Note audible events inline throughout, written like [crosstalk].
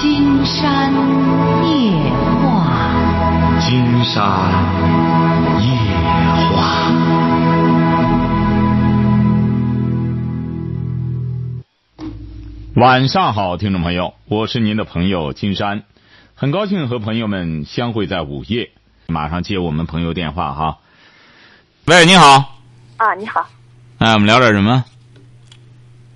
金山夜话，金山夜话。晚上好，听众朋友，我是您的朋友金山，很高兴和朋友们相会在午夜。马上接我们朋友电话哈。喂，你好。啊，你好。哎，我们聊点什么？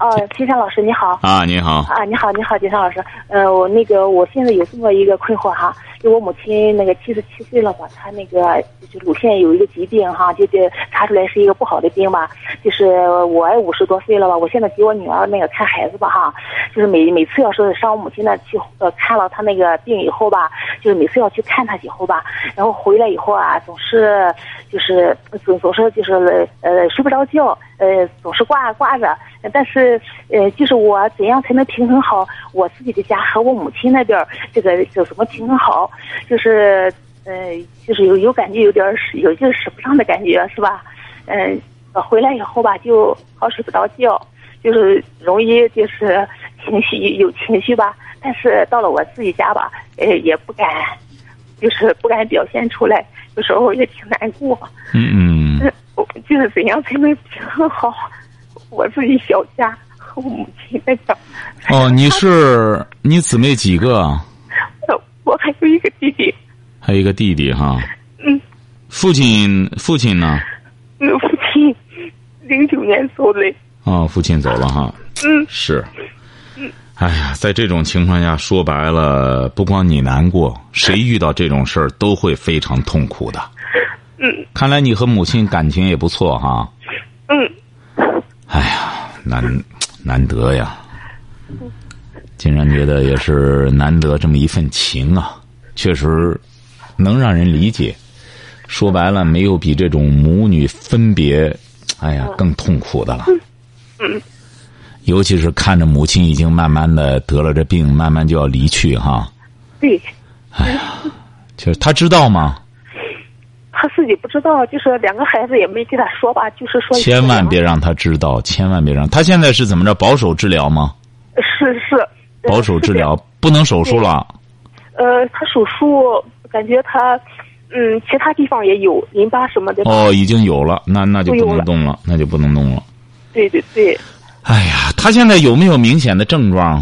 哦，金山老师你好。啊，你好。啊，你好，你好，金山老师。呃，我那个我现在有这么一个困惑哈，就我母亲那个七十七岁了吧，她那个就乳腺有一个疾病哈，就这查出来是一个不好的病吧。就是我也五十多岁了吧，我现在给我女儿那个看孩子吧哈，就是每每次要是上我母亲那去呃看了她那个病以后吧，就是每次要去看她以后吧，然后回来以后啊，总是就是总总是就是呃睡不着觉，呃总是挂挂着，但是呃就是我怎样才能平衡好我自己的家和我母亲那边这个有什么平衡好？就是呃就是有有感觉有点有劲使不上的感觉是吧？嗯。回来以后吧，就好睡不着觉，就是容易就是情绪有情绪吧。但是到了我自己家吧，呃，也不敢，就是不敢表现出来。有时候也挺难过。嗯嗯。就是怎样才能平衡好我自己小家和我母亲的家？哦，你是你姊妹几个？我我还有一个弟弟。还有一个弟弟哈。嗯。父亲父亲呢？嗯，父亲。零九年走的。哦，父亲走了哈。嗯。是。嗯。哎呀，在这种情况下，说白了，不光你难过，谁遇到这种事儿都会非常痛苦的。嗯。看来你和母亲感情也不错哈。嗯。哎呀，难难得呀。竟然觉得也是难得这么一份情啊，确实能让人理解。说白了，没有比这种母女分别。哎呀，更痛苦的了。嗯，尤其是看着母亲已经慢慢的得了这病，慢慢就要离去哈。对。哎呀，就是他知道吗？他自己不知道，就是两个孩子也没跟他说吧，就是说。千万别让他知道，千万别让他现在是怎么着？保守治疗吗？是是。保守治疗 [laughs] 不能手术了。呃，他手术感觉他。嗯，其他地方也有淋巴什么的。哦，已经有了，那那就不能动了，那就不能动了。对对对。哎呀，他现在有没有明显的症状？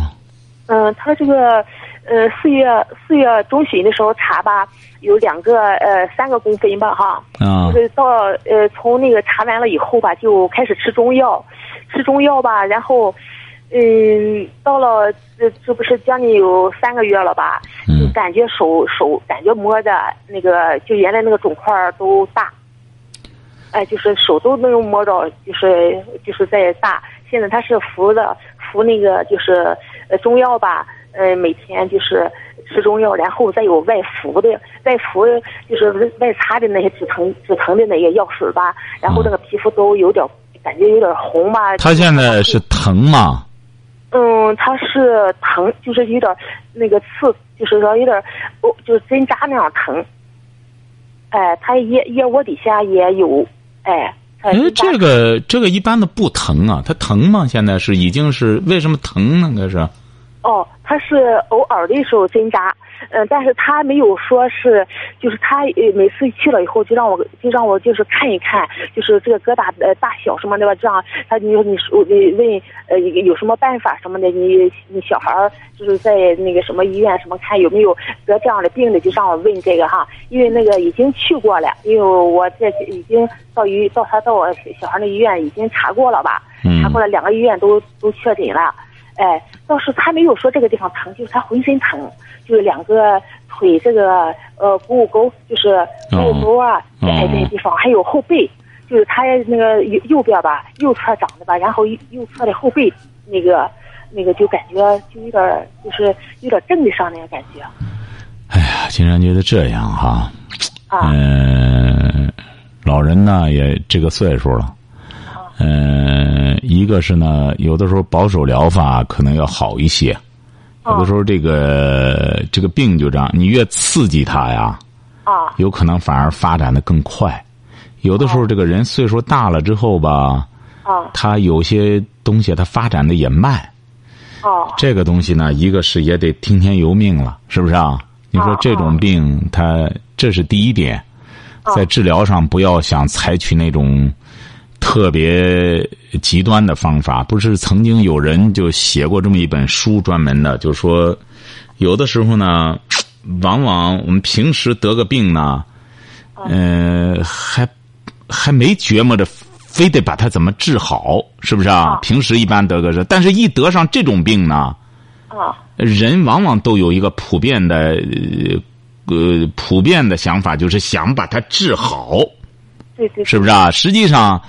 嗯，他这个呃，四月四月中旬的时候查吧，有两个呃三个公分吧哈。啊。就是到呃从那个查完了以后吧，就开始吃中药，吃中药吧，然后。嗯，到了这这不是将近有三个月了吧？嗯，感觉手手感觉摸的那个，就原来那个肿块都大。哎，就是手都能摸着，就是就是在大。现在他是服的服那个就是呃中药吧，呃每天就是吃中药，然后再有外敷的外敷就是外擦的那些止疼止疼的那些药水吧，然后那个皮肤都有点感觉有点红吧。他现在是疼吗？嗯，他是疼，就是有点那个刺，就是说有点，哦，就是针扎那样疼。哎，他腋腋窝底下也有，哎。哎，这个这个一般的不疼啊，它疼吗？现在是已经是为什么疼呢？那是。哦，他是偶尔的时候针扎。嗯，但是他没有说是，就是他每次去了以后就让我就让我就是看一看，就是这个疙瘩呃大小什么的吧，这样他你说你说你问呃有什么办法什么的，你你小孩就是在那个什么医院什么看有没有得这样的病的，就让我问这个哈，因为那个已经去过了，因为我这已经到医到他到我小孩的医院已经查过了吧，查过了两个医院都都确诊了。哎，倒是他没有说这个地方疼，就是他浑身疼，就是两个腿这个呃股骨沟，就是股骨沟啊，在这些地方，还有后背，就是他那个右右边吧，右侧长的吧，然后右右侧的后背那个那个就感觉就有点就是有点正的上那个感觉。哎呀，竟然觉得这样哈，嗯，老人呢也这个岁数了。嗯，一个是呢，有的时候保守疗法可能要好一些，有的时候这个这个病就这样，你越刺激它呀，啊，有可能反而发展的更快。有的时候这个人岁数大了之后吧，啊，他有些东西他发展的也慢。哦这个东西呢，一个是也得听天由命了，是不是啊？你说哦这种病，它这是第一点，哦在治疗上不要想采取那种特别极端的方法。不是曾经有人就写过这么一本书，专门的，就是说有的时候呢，[tsk] 往往我们平时得个病呢，呃，还还没觉摸着非得把它怎么治好，是不是啊？哦平时一般得个这，但是一得上这种病呢。啊人往往都有一个普遍的呃呃普遍的想法，就是想把它治好，对对是不是啊？实际上，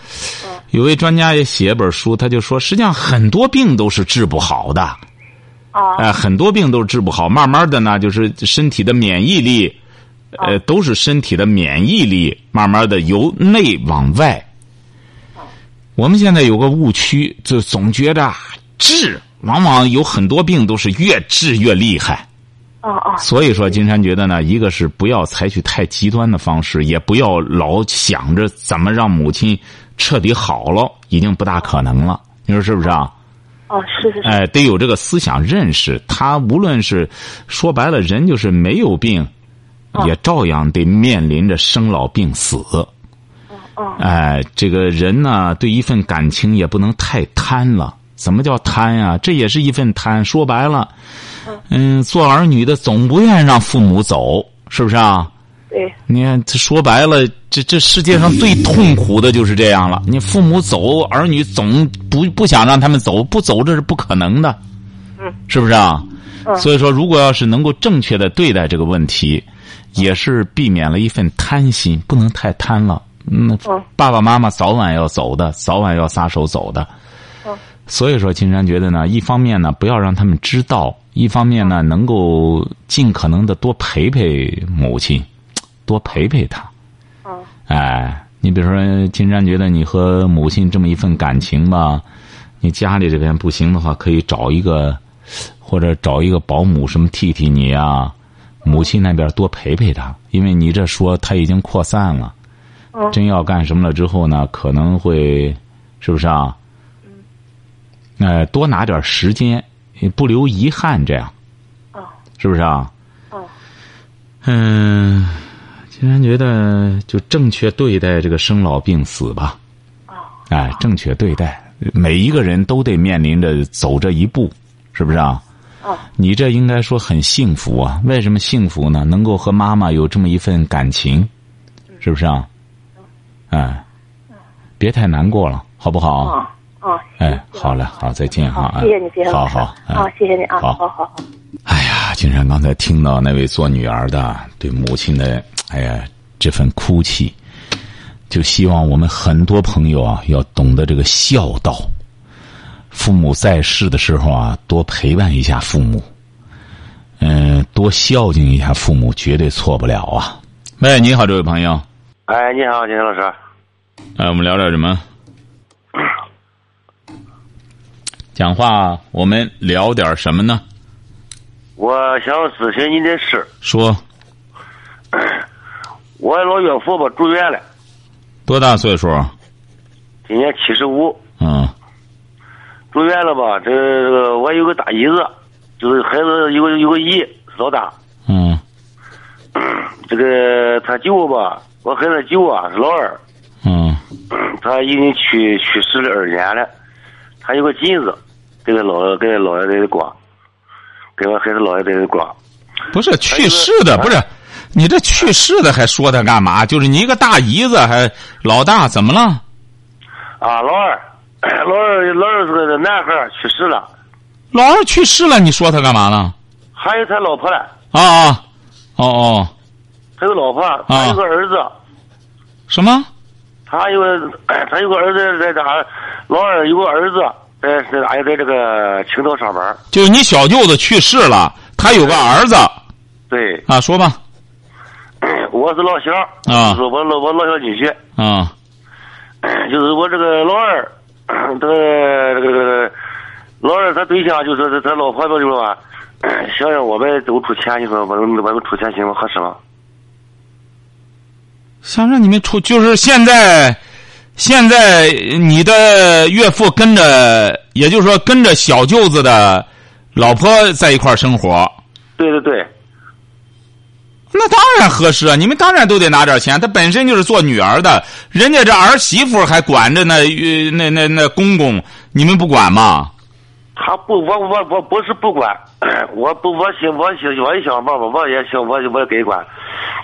有位专家也写一本书，他就说，实际上很多病都是治不好的，啊哎、很多病都是治不好。慢慢的呢，就是身体的免疫力，呃，都是身体的免疫力慢慢的由内往外。我们现在有个误区，就总觉得啊治，往往有很多病都是越治越厉害。啊啊所以说，金山觉得呢，一个是不要采取太极端的方式，也不要老想着怎么让母亲彻底好了，已经不大可能了。你说是不是啊？哦是是是哎，得有这个思想认识。他无论是说白了，人就是没有病，也照样得面临着生老病死。哦哎，这个人呢，对一份感情也不能太贪了。怎么叫贪呀、这也是一份贪。说白了，嗯，做儿女的总不愿意让父母走，是不是啊？对你看，这说白了，这这世界上最痛苦的就是这样了。你父母走，儿女总不不想让他们走，不走这是不可能的，嗯，是不是啊？嗯所以说，如果要是能够正确的对待这个问题，也是避免了一份贪心，不能太贪了。嗯嗯，爸爸妈妈早晚要走的，早晚要撒手走的。嗯所以说，金山觉得呢，一方面呢，不要让他们知道；一方面呢，能够尽可能的多陪陪母亲，[tsk] 多陪陪她。嗯哎，你比如说，金山觉得你和母亲这么一份感情吧，你家里这边不行的话，可以找一个，或者找一个保姆什么替替你啊。母亲那边多陪陪她，因为你这说她已经扩散了，嗯真要干什么了之后呢，可能会，是不是啊？呃，多拿点时间，不留遗憾，这样哦是不是啊？哦嗯，竟然觉得就正确对待这个生老病死吧。哦哎，正确对待，每一个人都得面临着走这一步，是不是啊？哦你这应该说很幸福啊！为什么幸福呢？能够和妈妈有这么一份感情，是不是啊？哎，别太难过了，好不好？哦哦哎，好嘞，好，再见哈！啊谢谢你谢谢老师好好，[laughs] 哎啊谢谢你啊好好好好哎呀，金山刚才听到那位做女儿的对母亲的，哎呀，这份哭泣，就希望我们很多朋友啊，要懂得这个孝道。父母在世的时候啊，多陪伴一下父母，嗯、多孝敬一下父母，绝对错不了啊。喂，你好，这位朋友，哎，你好，金山老师。哎，我们聊点什么？讲话，我们聊点什么呢？我想咨询你的事。说 [coughs] 我老岳父吧住院了，多大岁数？今年七十五，嗯住院了吧？这个我有个大姨子，就是孩子有个有个姨是老大。嗯 [coughs] 这个他舅吧，我孩子舅啊是老二，嗯 [coughs] 他已经去去世了二年了。他有个金子，给他姥给他姥爷在这挂，给我孩子姥爷在这挂。不是去世的，不是你这去世的还说他干嘛？就是你一个大姨子还老大怎么了？啊，老二，[coughs] 老二老二是个男孩去世了，老二去世了，你说他干嘛呢？还有他老婆了。啊啊，哦哦，还有老婆，还有个儿子，什么？他有个他有个儿子在这，老二有个儿子在在俺在这个青岛上班。就是你小舅子去世了，他有个儿子。对，啊，说吧。[coughs] 我是老乡，啊。就是我老我老乡女婿，啊。[coughs] 就是我这个老二，[coughs] 这个这个这个老二他对象就是他老婆吧，就说吧，想让我们都出钱，你说我们我们出钱行吗？合适吗？想让你们出，就是现在，现在你的岳父跟着，也就是说跟着小舅子的老婆在一块儿生活，对对对，那当然合适啊！你们当然都得拿点钱。他本身就是做女儿的，人家这儿媳妇还管着那呃那那那公公，你们不管吗？他不，我我我不是不管，[clears throat] 我不我想我想我也想办法，我也想我我也给管，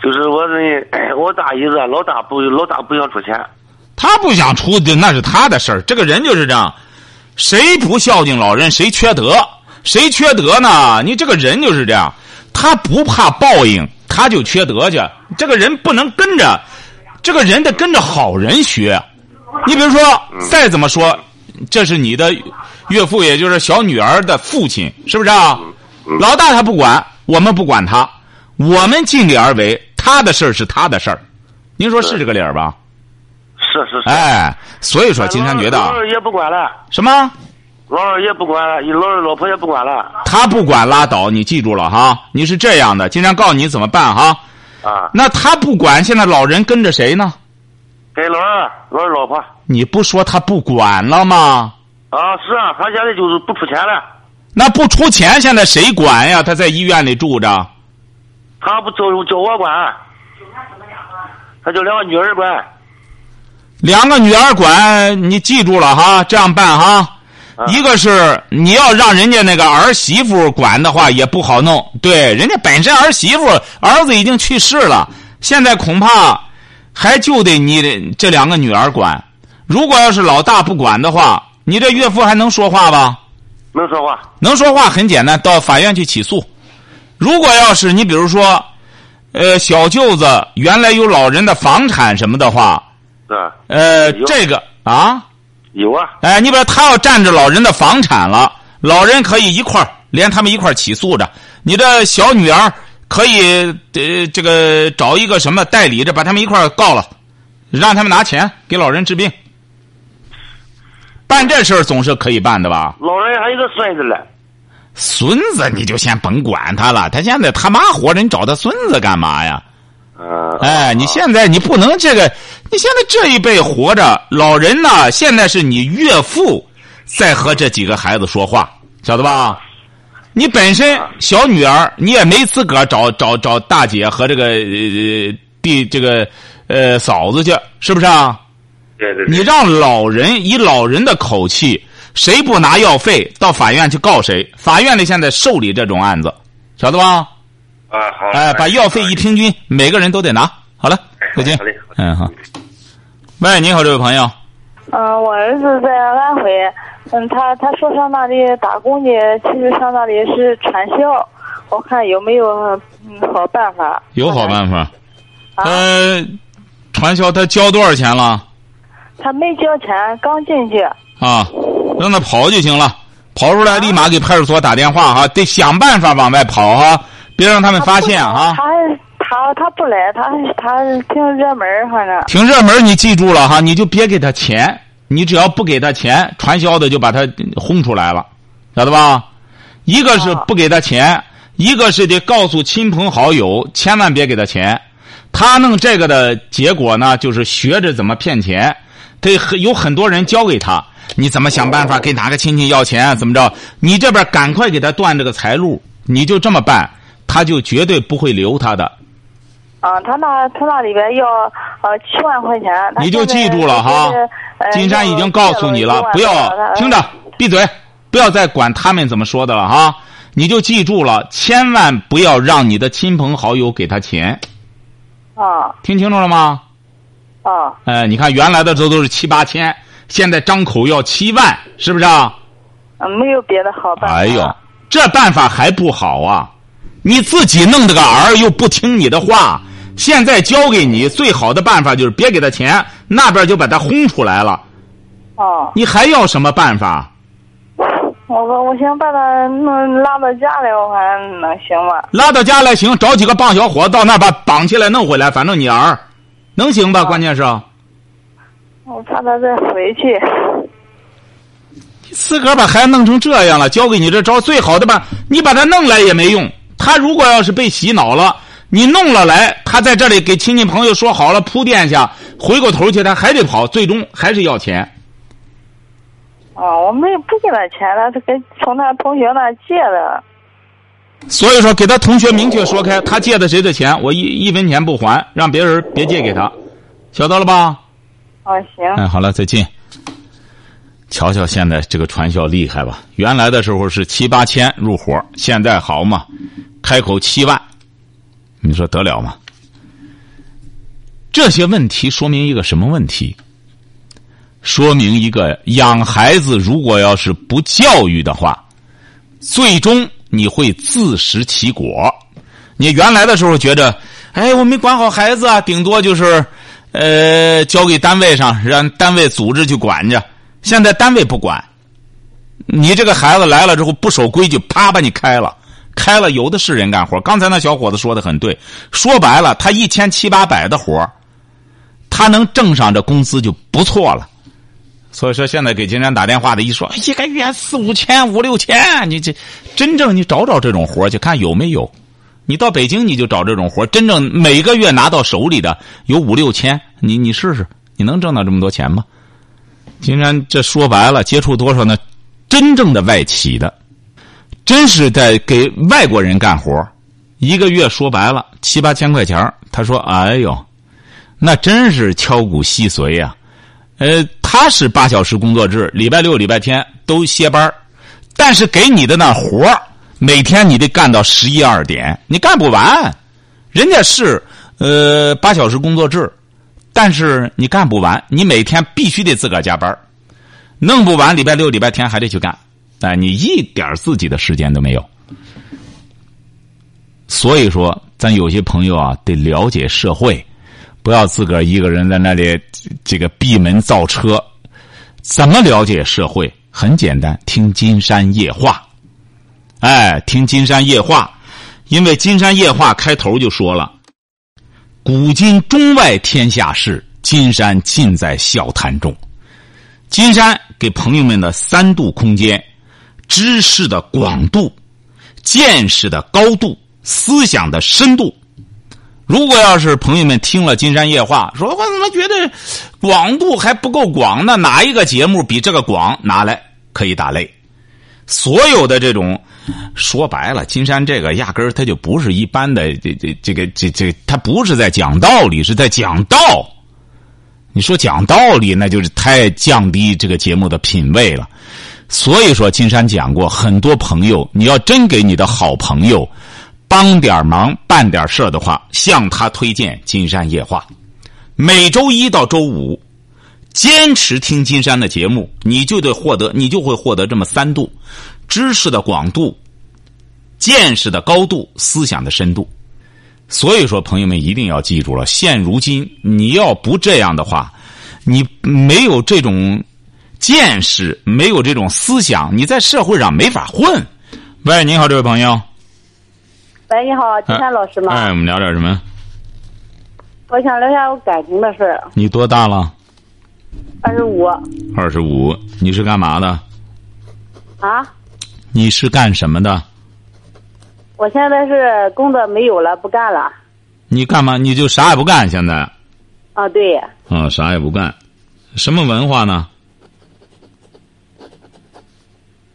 就是我这 [clears throat] 我大姨子老大不老大不想出钱，他不想出的那是他的事儿。这个人就是这样，谁不孝敬老人，谁缺德，谁缺德呢？你这个人就是这样，他不怕报应，他就缺德去。这个人不能跟着，这个人得跟着好人学。你比如说，再怎么说，这是你的岳父，也就是小女儿的父亲，是不是啊？老大他不管，我们不管他，我们尽力而为，他的事儿是他的事儿。您说是这个理儿吧？是是是。哎，所以说，金山觉得老二也不管了，什么？老二也不管了，老二老婆也不管了他不管拉倒，你记住了哈。你是这样的，金山告诉你怎么办哈。啊。那他不管，现在老人跟着谁呢？给老二老二老婆你不说他不管了吗？啊，是啊，他现在就是不出钱了，那不出钱，现在谁管呀？他在医院里住着。他不叫叫我管，他叫两个女儿管。两个女儿管，你记住了哈，这样办哈。一个是你要让人家那个儿媳妇管的话，也不好弄。对，人家本身儿媳妇儿子已经去世了，现在恐怕还就得你这两个女儿管。如果要是老大不管的话，你这岳父还能说话吧？能说话？能说话很简单，到法院去起诉。如果要是你比如说，呃，小舅子原来有老人的房产什么的话，是吧？呃，这个啊。有啊，哎，你比如他要占着老人的房产了，老人可以一块儿连他们一块儿起诉着。你的小女儿可以呃这个找一个什么代理着，把他们一块儿告了，让他们拿钱给老人治病。办这事儿总是可以办的吧？老人还有个孙子嘞，孙子你就先甭管他了，他现在他妈活着，你找他孙子干嘛呀？嗯，哎，你现在你不能这个，你现在这一辈活着，老人呢，现在是你岳父在和这几个孩子说话，晓得吧？你本身小女儿，你也没资格找找找大姐和这个呃弟这个呃嫂子去，是不是啊？对对对，你让老人以老人的口气，谁不拿药费到法院去告谁？法院里现在受理这种案子，晓得吧？啊好，哎，把药费一平均，每个人都得拿。好了，再见好嘞。嗯，好。喂，你好，这位朋友。嗯，我儿子在安徽，嗯，他他说上那里打工去，其实上那里是传销，我看有没有嗯好办法？有好办法。啊，他传销，他交多少钱了？他没交钱，刚进去。啊，让他跑就行了，跑出来立马给派出所打电话哈，得想办法往外跑哈，别让他们发现啊。他他他不来，他他挺热门儿，反正。挺热门，你记住了哈，你就别给他钱，你只要不给他钱，传销的就把他轰出来了，晓得吧？一个是不给他钱，一个是得告诉亲朋好友，千万别给他钱。他弄这个的结果呢，就是学着怎么骗钱，他很有很多人教给他，你怎么想办法给哪个亲戚要钱啊？怎么着？你这边赶快给他断这个财路，你就这么办，他就绝对不会留他的。啊，他那他那里边要呃七万块钱，你就记住了哈呃金山已经告诉你了，不要听着，闭嘴，不要再管他们怎么说的了哈。你就记住了，千万不要让你的亲朋好友给他钱，啊听清楚了吗？啊哎，你看原来的时候都是七八千，现在张口要七万，是不是啊？嗯没有别的好办法。哎呦，这办法还不好啊！你自己弄的个儿又不听你的话，现在交给你最好的办法就是别给他钱，那边就把他轰出来了。哦，你还要什么办法？我我我想把他弄拉到家来，我看能行吗？拉到家来行，找几个棒小伙到那把绑起来弄回来，反正你儿能行吧？关键是我怕他再回去。自个儿把孩子弄成这样了，教给你这招最好的吧，你把他弄来也没用。他如果要是被洗脑了，你弄了来，他在这里给亲戚朋友说好了铺垫下，回过头去他还得跑，最终还是要钱。啊，我们也不给他钱了，他跟从他同学那借的。所以说，给他同学明确说开，他借的谁的钱，我一一分钱不还，让别人别借给他，晓得了吧？哦，行。哎，好了，再见。瞧瞧现在这个传销厉害吧？原来的时候是七八千入伙，现在好嘛，开口七万，你说得了吗？这些问题说明一个什么问题？说明一个养孩子如果要是不教育的话，最终你会自食其果。你原来的时候觉得，哎，我没管好孩子啊，顶多就是，呃，交给单位上，让单位组织去管着。现在单位不管，你这个孩子来了之后不守规矩，啪把你开了，开了有的是人干活。刚才那小伙子说的很对，说白了，他一千七八百的活他能挣上这工资就不错了。所以说，现在给金山打电话的一说，一个月四五千、五六千，你这真正你找找这种活去看有没有？你到北京你就找这种活，真正每个月拿到手里的有五六千，你你试试，你能挣到这么多钱吗？金山这说白了，接触多少呢？真正的外企的，真是在给外国人干活，一个月说白了七八千块钱他说：“哎呦，那真是敲骨吸髓呀。”呃，他是八小时工作制，礼拜六、礼拜天都歇班但是给你的那活每天你得干到十一二点，你干不完。人家是呃八小时工作制，但是你干不完，你每天必须得自个儿加班弄不完，礼拜六、礼拜天还得去干，哎，你一点自己的时间都没有。所以说，咱有些朋友啊，得了解社会。不要自个儿一个人在那里这个闭门造车，怎么了解社会？很简单，听《金山夜话》。哎，听《金山夜话》，因为《金山夜话》开头就说了：“古今中外天下事，金山尽在笑谈中。”金山给朋友们的三度空间：知识的广度、见识的高度、思想的深度。如果要是朋友们听了《金山夜话》，说我怎么觉得广度还不够广呢？哪一个节目比这个广？拿来可以打擂。所有的这种说白了，金山这个压根儿他就不是一般的这这这个这这，他不是在讲道理，是在讲道。你说讲道理，那就是太降低这个节目的品位了。所以说，金山讲过，很多朋友，你要真给你的好朋友。帮点忙办点事的话，向他推荐《金山夜话》，每周一到周五，坚持听金山的节目，你就得获得，你就会获得这么三度：知识的广度、见识的高度、思想的深度。所以说，朋友们一定要记住了，现如今你要不这样的话，你没有这种见识，没有这种思想，你在社会上没法混。喂，你好，这位朋友。喂，你好，金山老师吗？哎，我们聊点什么？我想聊一下我感情的事儿。你多大了？二十五。二十五，你是干嘛的？啊？你是干什么的？我现在是工作没有了，不干了。你干嘛？你就啥也不干？现在？啊，对。啊，啥也不干，什么文化呢？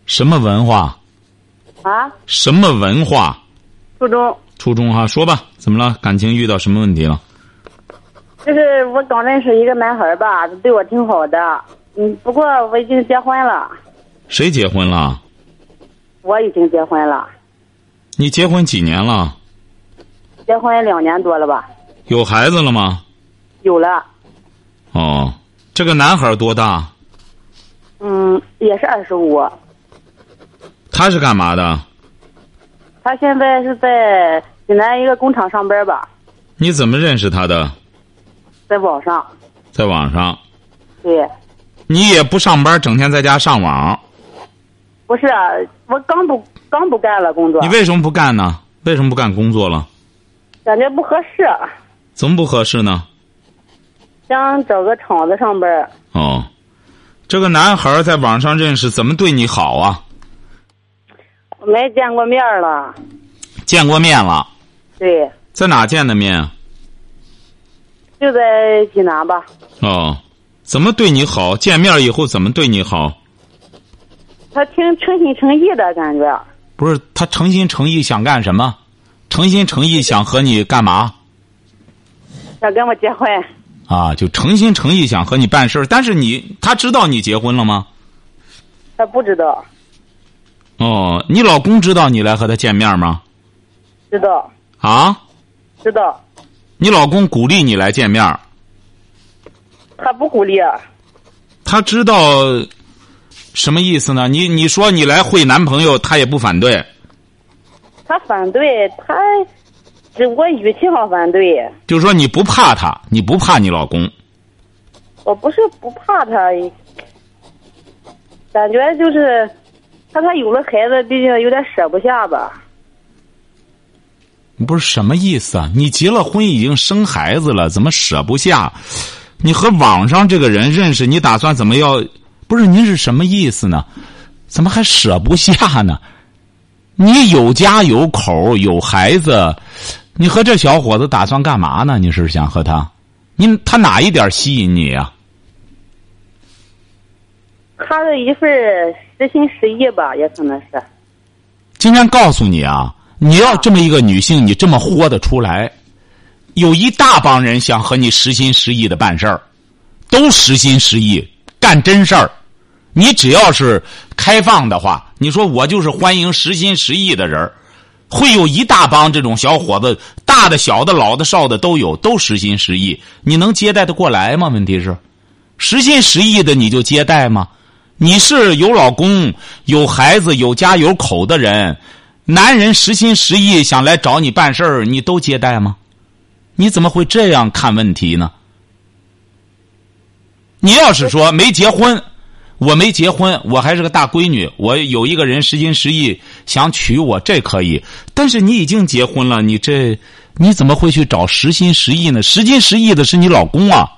什么文化？啊？什么文化？初中。初中哈，说吧，怎么了？感情遇到什么问题了？就是我刚认识一个男孩吧，对我挺好的，嗯，不过我已经结婚了。谁结婚了？我已经结婚了。你结婚几年了？结婚两年多了吧。有孩子了吗？有了。哦，这个男孩多大？嗯，也是二十五。他是干嘛的？他现在是在济南一个工厂上班吧。你怎么认识他的？在网上。在网上。对。你也不上班，整天在家上网。不是，我刚不刚不干了工作。你为什么不干呢？为什么不干工作了？感觉不合适。怎么不合适呢？想找个厂子上班。哦，这个男孩在网上认识，怎么对你好啊？没见过面了。见过面了。对。在哪见的面？就在济南吧。哦，怎么对你好？见面以后怎么对你好？他挺诚心诚意的感觉。不是他诚心诚意想干什么？诚心诚意想和你干嘛？想跟我结婚。啊，就诚心诚意想和你办事儿，但是你他知道你结婚了吗？他不知道。哦，你老公知道你来和他见面吗？知道。啊？知道。你老公鼓励你来见面？他不鼓励。啊他知道什么意思呢？你你说你来会男朋友，他也不反对。他反对，他这我语气上反对。就是说你不怕他，你不怕你老公。我不是不怕他，感觉就是他他有了孩子，毕竟有点舍不下吧。不是什么意思啊？你结了婚已经生孩子了，怎么舍不下？你和网上这个人认识，你打算怎么要？不是您是什么意思呢？怎么还舍不下呢？你有家有口有孩子，你和这小伙子打算干嘛呢？你是想和他？你他哪一点吸引你啊？他的一份实心实意吧，也可能是。今天告诉你啊，你要这么一个女性，你这么豁得出来，有一大帮人想和你实心实意的办事儿，都实心实意干真事儿。你只要是开放的话，你说我就是欢迎实心实意的人会有一大帮这种小伙子，大的、小的、老的、少的都有，都实心实意。你能接待的过来吗？问题是，实心实意的你就接待吗？你是有老公、有孩子、有家有口的人，男人实心实意想来找你办事儿，你都接待吗？你怎么会这样看问题呢？你要是说没结婚。我没结婚，我还是个大闺女。我有一个人实心实意想娶我，这可以。但是你已经结婚了，你这你怎么会去找实心实意呢？实心实意的是你老公啊，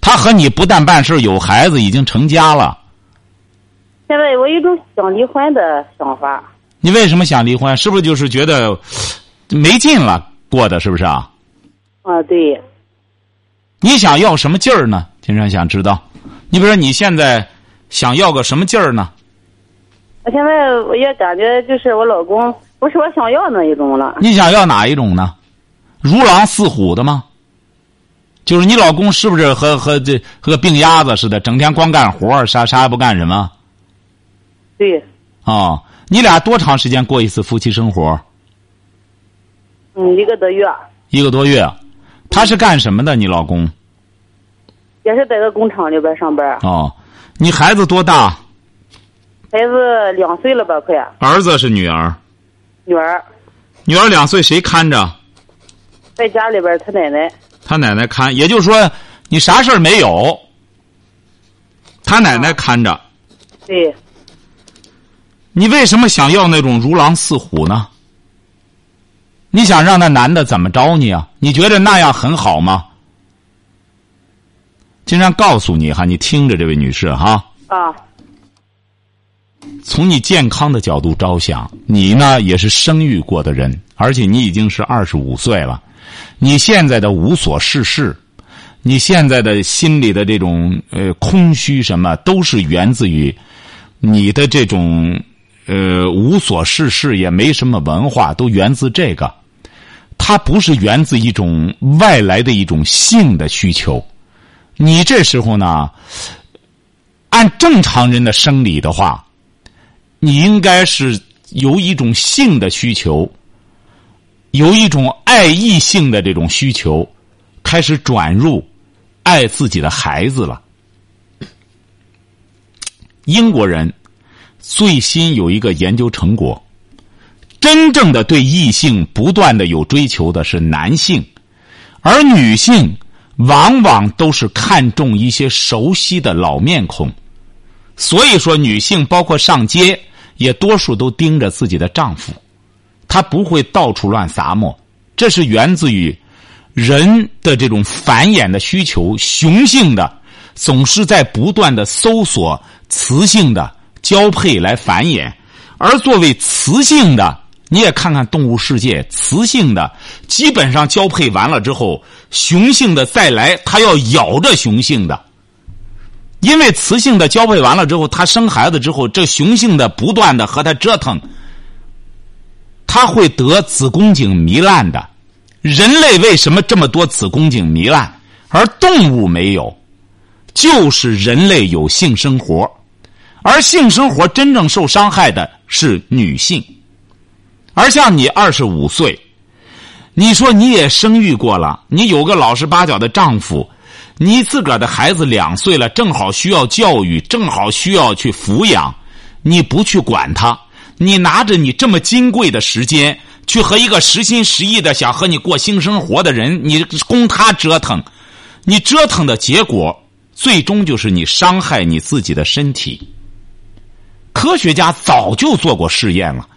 他和你不但办事有孩子，已经成家了。现在我有一种想离婚的想法。你为什么想离婚？是不是就是觉得没劲了？过的是不是啊？啊，对。你想要什么劲儿呢？金山想知道。你比如说你现在。想要个什么劲儿呢？我现在我也感觉就是我老公不是我想要那一种了。你想要哪一种呢？如狼似虎的吗？就是你老公是不是和和这和病鸭子似的，整天光干活啥啥也不干什么？对。哦，你俩多长时间过一次夫妻生活？嗯，一个多月。一个多月，他是干什么的？你老公？也是在个工厂里边上班。哦。你孩子多大？孩子两岁了吧，快。儿子是女儿？女儿。女儿两岁，谁看着？在家里边，他奶奶。他奶奶看，也就是说，你啥事儿没有，他奶奶看着。对。你为什么想要那种如狼似虎呢？你想让那男的怎么着你啊？你觉得那样很好吗？经常告诉你哈，你听着，这位女士哈。啊。从你健康的角度着想，你呢也是生育过的人，而且你已经是二十五岁了。你现在的无所事事，你现在的心里的这种呃空虚什么，都是源自于你的这种呃无所事事，也没什么文化，都源自这个。它不是源自一种外来的一种性的需求。你这时候呢，按正常人的生理的话，你应该是有一种性的需求，有一种爱异性的这种需求，开始转入爱自己的孩子了。英国人最新有一个研究成果，真正的对异性不断的有追求的是男性，而女性。往往都是看重一些熟悉的老面孔，所以说女性包括上街也多数都盯着自己的丈夫，她不会到处乱撒沫。这是源自于人的这种繁衍的需求，雄性的总是在不断的搜索雌性的交配来繁衍，而作为雌性的。你也看看动物世界，雌性的基本上交配完了之后，雄性的再来，它要咬着雄性的。因为雌性的交配完了之后，它生孩子之后，这雄性的不断的和它折腾，它会得子宫颈糜烂的。人类为什么这么多子宫颈糜烂，而动物没有？就是人类有性生活，而性生活真正受伤害的是女性。而像你二十五岁，你说你也生育过了，你有个老实巴交的丈夫。你自个儿的孩子两岁了，正好需要教育，正好需要去抚养，你不去管他，你拿着你这么金贵的时间去和一个实心实意的想和你过性生活的人，你供他折腾，你折腾的结果，最终就是你伤害你自己的身体。科学家早就做过试验了，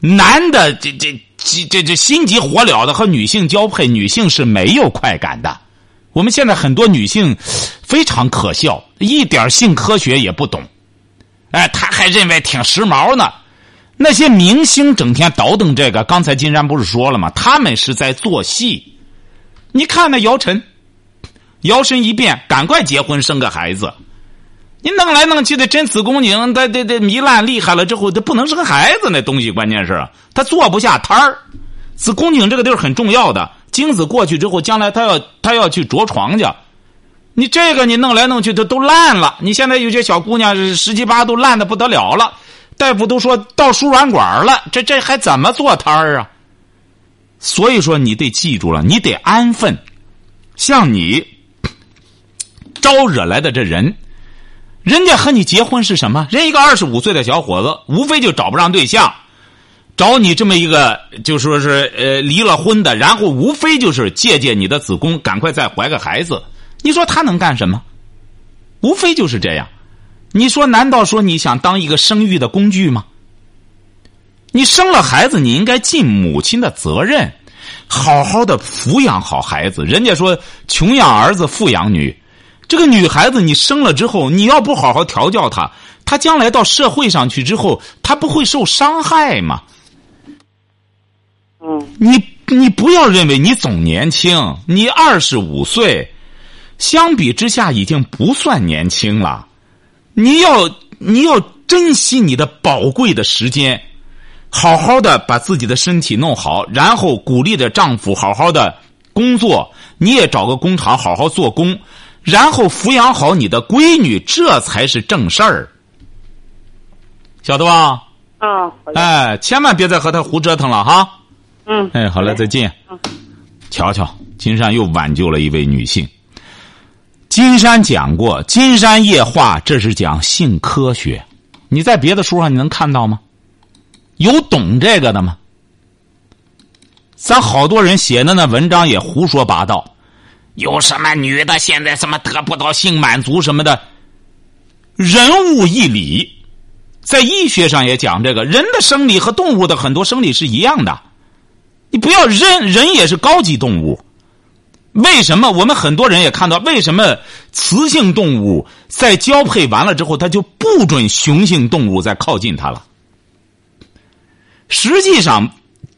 男的这这这这这心急火燎的和女性交配，女性是没有快感的。我们现在很多女性非常可笑，一点性科学也不懂，哎，她还认为挺时髦呢。那些明星整天倒腾这个，刚才金山不是说了吗？他们是在做戏。你看那姚晨，摇身一变，赶快结婚生个孩子。你弄来弄去的，真子宫颈，它这这糜烂厉害了之后，它不能生孩子。那东西关键是，它坐不下摊儿。子宫颈这个地儿很重要的。精子过去之后，将来他要他要去着床去，你这个你弄来弄去，它都烂了。你现在有些小姑娘十七八都烂的不得了了，大夫都说到输卵管了，这这还怎么做摊儿啊？所以说你得记住了，你得安分。像你招惹来的这人，人家和你结婚是什么？人一个二十五岁的小伙子，无非就找不上对象。找你这么一个，就说是呃离了婚的，然后无非就是借借你的子宫，赶快再怀个孩子。你说他能干什么？无非就是这样。你说难道说你想当一个生育的工具吗？你生了孩子，你应该尽母亲的责任，好好的抚养好孩子。人家说穷养儿子，富养女。这个女孩子你生了之后，你要不好好调教她，她将来到社会上去之后，她不会受伤害吗？嗯，你你不要认为你总年轻，你二十五岁，相比之下已经不算年轻了。你要你要珍惜你的宝贵的时间，好好的把自己的身体弄好，然后鼓励着丈夫好好的工作，你也找个工厂好好做工，然后抚养好你的闺女，这才是正事儿，晓得吧？啊，哎，千万别再和他胡折腾了哈。嗯，哎，好了，再见。瞧瞧，金山又挽救了一位女性。金山讲过，《金山夜话》这是讲性科学，你在别的书上你能看到吗？有懂这个的吗？咱好多人写的那文章也胡说八道，有什么女的现在什么得不到性满足什么的，人物一理，在医学上也讲这个，人的生理和动物的很多生理是一样的。你不要人，人也是高级动物。为什么我们很多人也看到？为什么雌性动物在交配完了之后，它就不准雄性动物再靠近它了？实际上，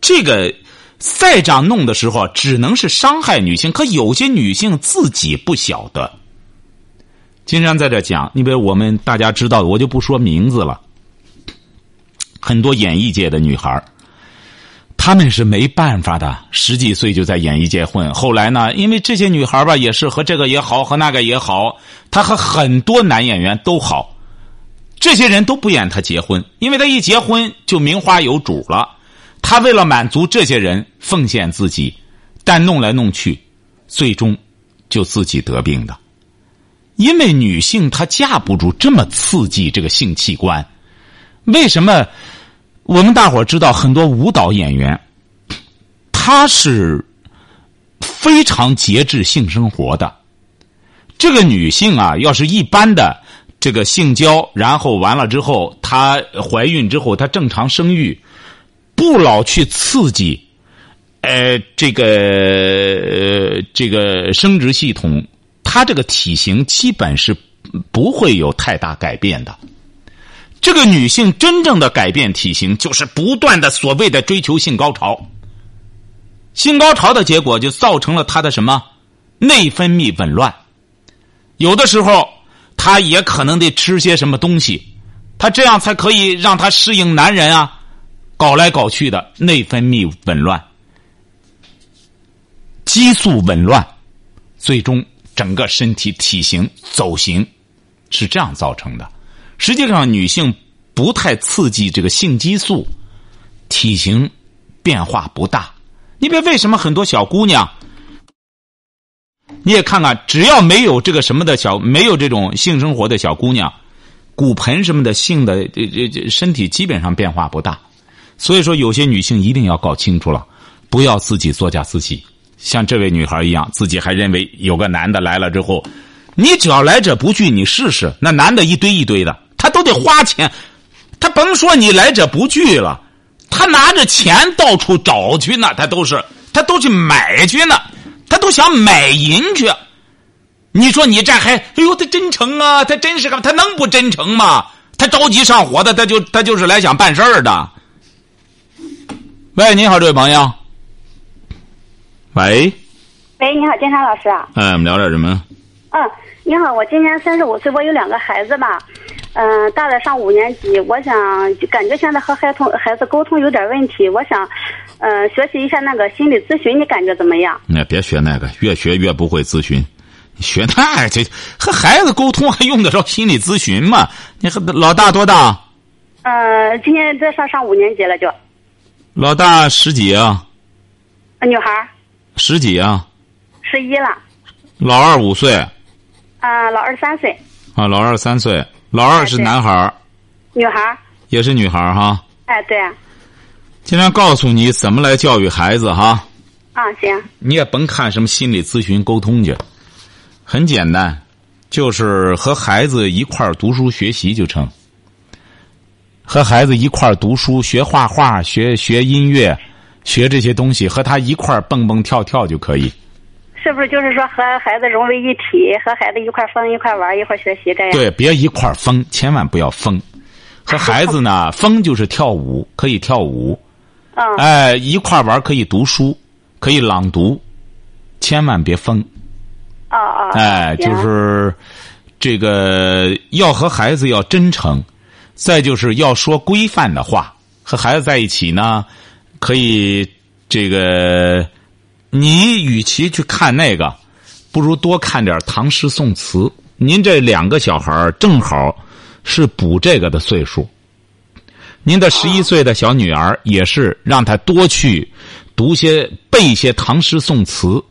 这个再这样弄的时候，只能是伤害女性。可有些女性自己不晓得。金山在这讲，你比如我们大家知道的，我就不说名字了。很多演艺界的女孩他们是没办法的，十几岁就在演艺界混。后来呢，因为这些女孩吧，也是和这个也好，和那个也好，她和很多男演员都好。这些人都不愿她结婚，因为她一结婚就名花有主了。他为了满足这些人，奉献自己，但弄来弄去，最终就自己得病的。因为女性她架不住这么刺激这个性器官，为什么？我们大伙知道很多舞蹈演员，他是非常节制性生活的。这个女性啊，要是一般的这个性交，然后完了之后，她怀孕之后，她正常生育，不老去刺激，呃，这个这个生殖系统，她这个体型基本是不会有太大改变的。这个女性真正的改变体型，就是不断的所谓的追求性高潮。性高潮的结果就造成了她的什么内分泌紊乱，有的时候她也可能得吃些什么东西，她这样才可以让她适应男人啊。搞来搞去的，内分泌紊乱，激素紊乱，最终整个身体体型走形，是这样造成的。实际上，女性不太刺激这个性激素，体型变化不大。你别为什么很多小姑娘，你也看看，只要没有这个什么的小，没有这种性生活的小姑娘，骨盆什么的性的这这这身体基本上变化不大。所以说，有些女性一定要搞清楚了，不要自己作假自己。像这位女孩一样，自己还认为有个男的来了之后，你只要来者不拒，你试试。那男的一堆一堆的，他都得花钱，他甭说你来者不拒了，他拿着钱到处找去呢，他都是他都去买去呢，他都想买淫去。你说你这还哎呦，他真诚啊，他真是个，他能不真诚吗？他着急上火的，他就他就是来想办事儿的。喂，你好，这位朋友。喂。喂，你好，金山老师。哎，我们聊点什么？嗯，你好，我今年三十五岁，我有两个孩子吧，嗯，大的上五年级，我想感觉现在和孩童孩子沟通有点问题，我想，嗯，学习一下那个心理咨询，你感觉怎么样？那别学那个，越学越不会咨询。你学那这和孩子沟通还用得着心理咨询吗？你和老大多大？呃，今年在上上五年级了，就。老大十几啊？女孩。十几啊？十一了。老二五岁。啊，老二三岁。啊，老二三岁，老二是男孩女孩。也是女孩哈。哎，对。啊今天告诉你怎么来教育孩子哈。啊，行。你也甭看什么心理咨询沟通去，很简单，就是和孩子一块儿读书学习就成。和孩子一块儿读书、学画画、学学音乐、学这些东西，和他一块儿蹦蹦跳跳就可以。是不是就是说和孩子融为一体，和孩子一块疯、一块玩、一块学习这样？对，别一块疯，千万不要疯。和孩子呢，[laughs] 疯就是跳舞，可以跳舞。嗯。哎，一块玩可以读书，可以朗读，千万别疯。哦哦。哎，就是这个要和孩子要真诚。再就是要说规范的话，和孩子在一起呢，可以这个，你与其去看那个，不如多看点唐诗宋词。您这两个小孩正好是补这个的岁数。您的十一岁的小女儿也是让她多去读些背些唐诗宋词。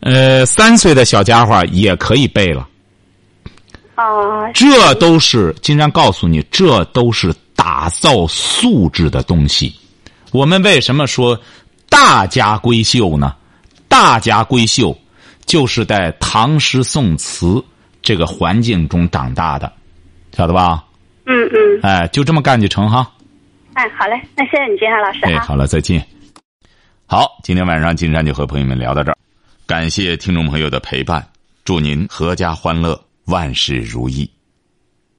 呃，三岁的小家伙也可以背了。啊，这都是金山告诉你，这都是打造素质的东西。我们为什么说大家闺秀呢？大家闺秀就是在唐诗宋词这个环境中长大的，晓得吧？嗯嗯。哎，就这么干就成哈。哎，好嘞，那谢谢你，金山老师。哎，好了，再见。好，今天晚上金山就和朋友们聊到这儿，感谢听众朋友的陪伴，祝您阖家欢乐。万事如意。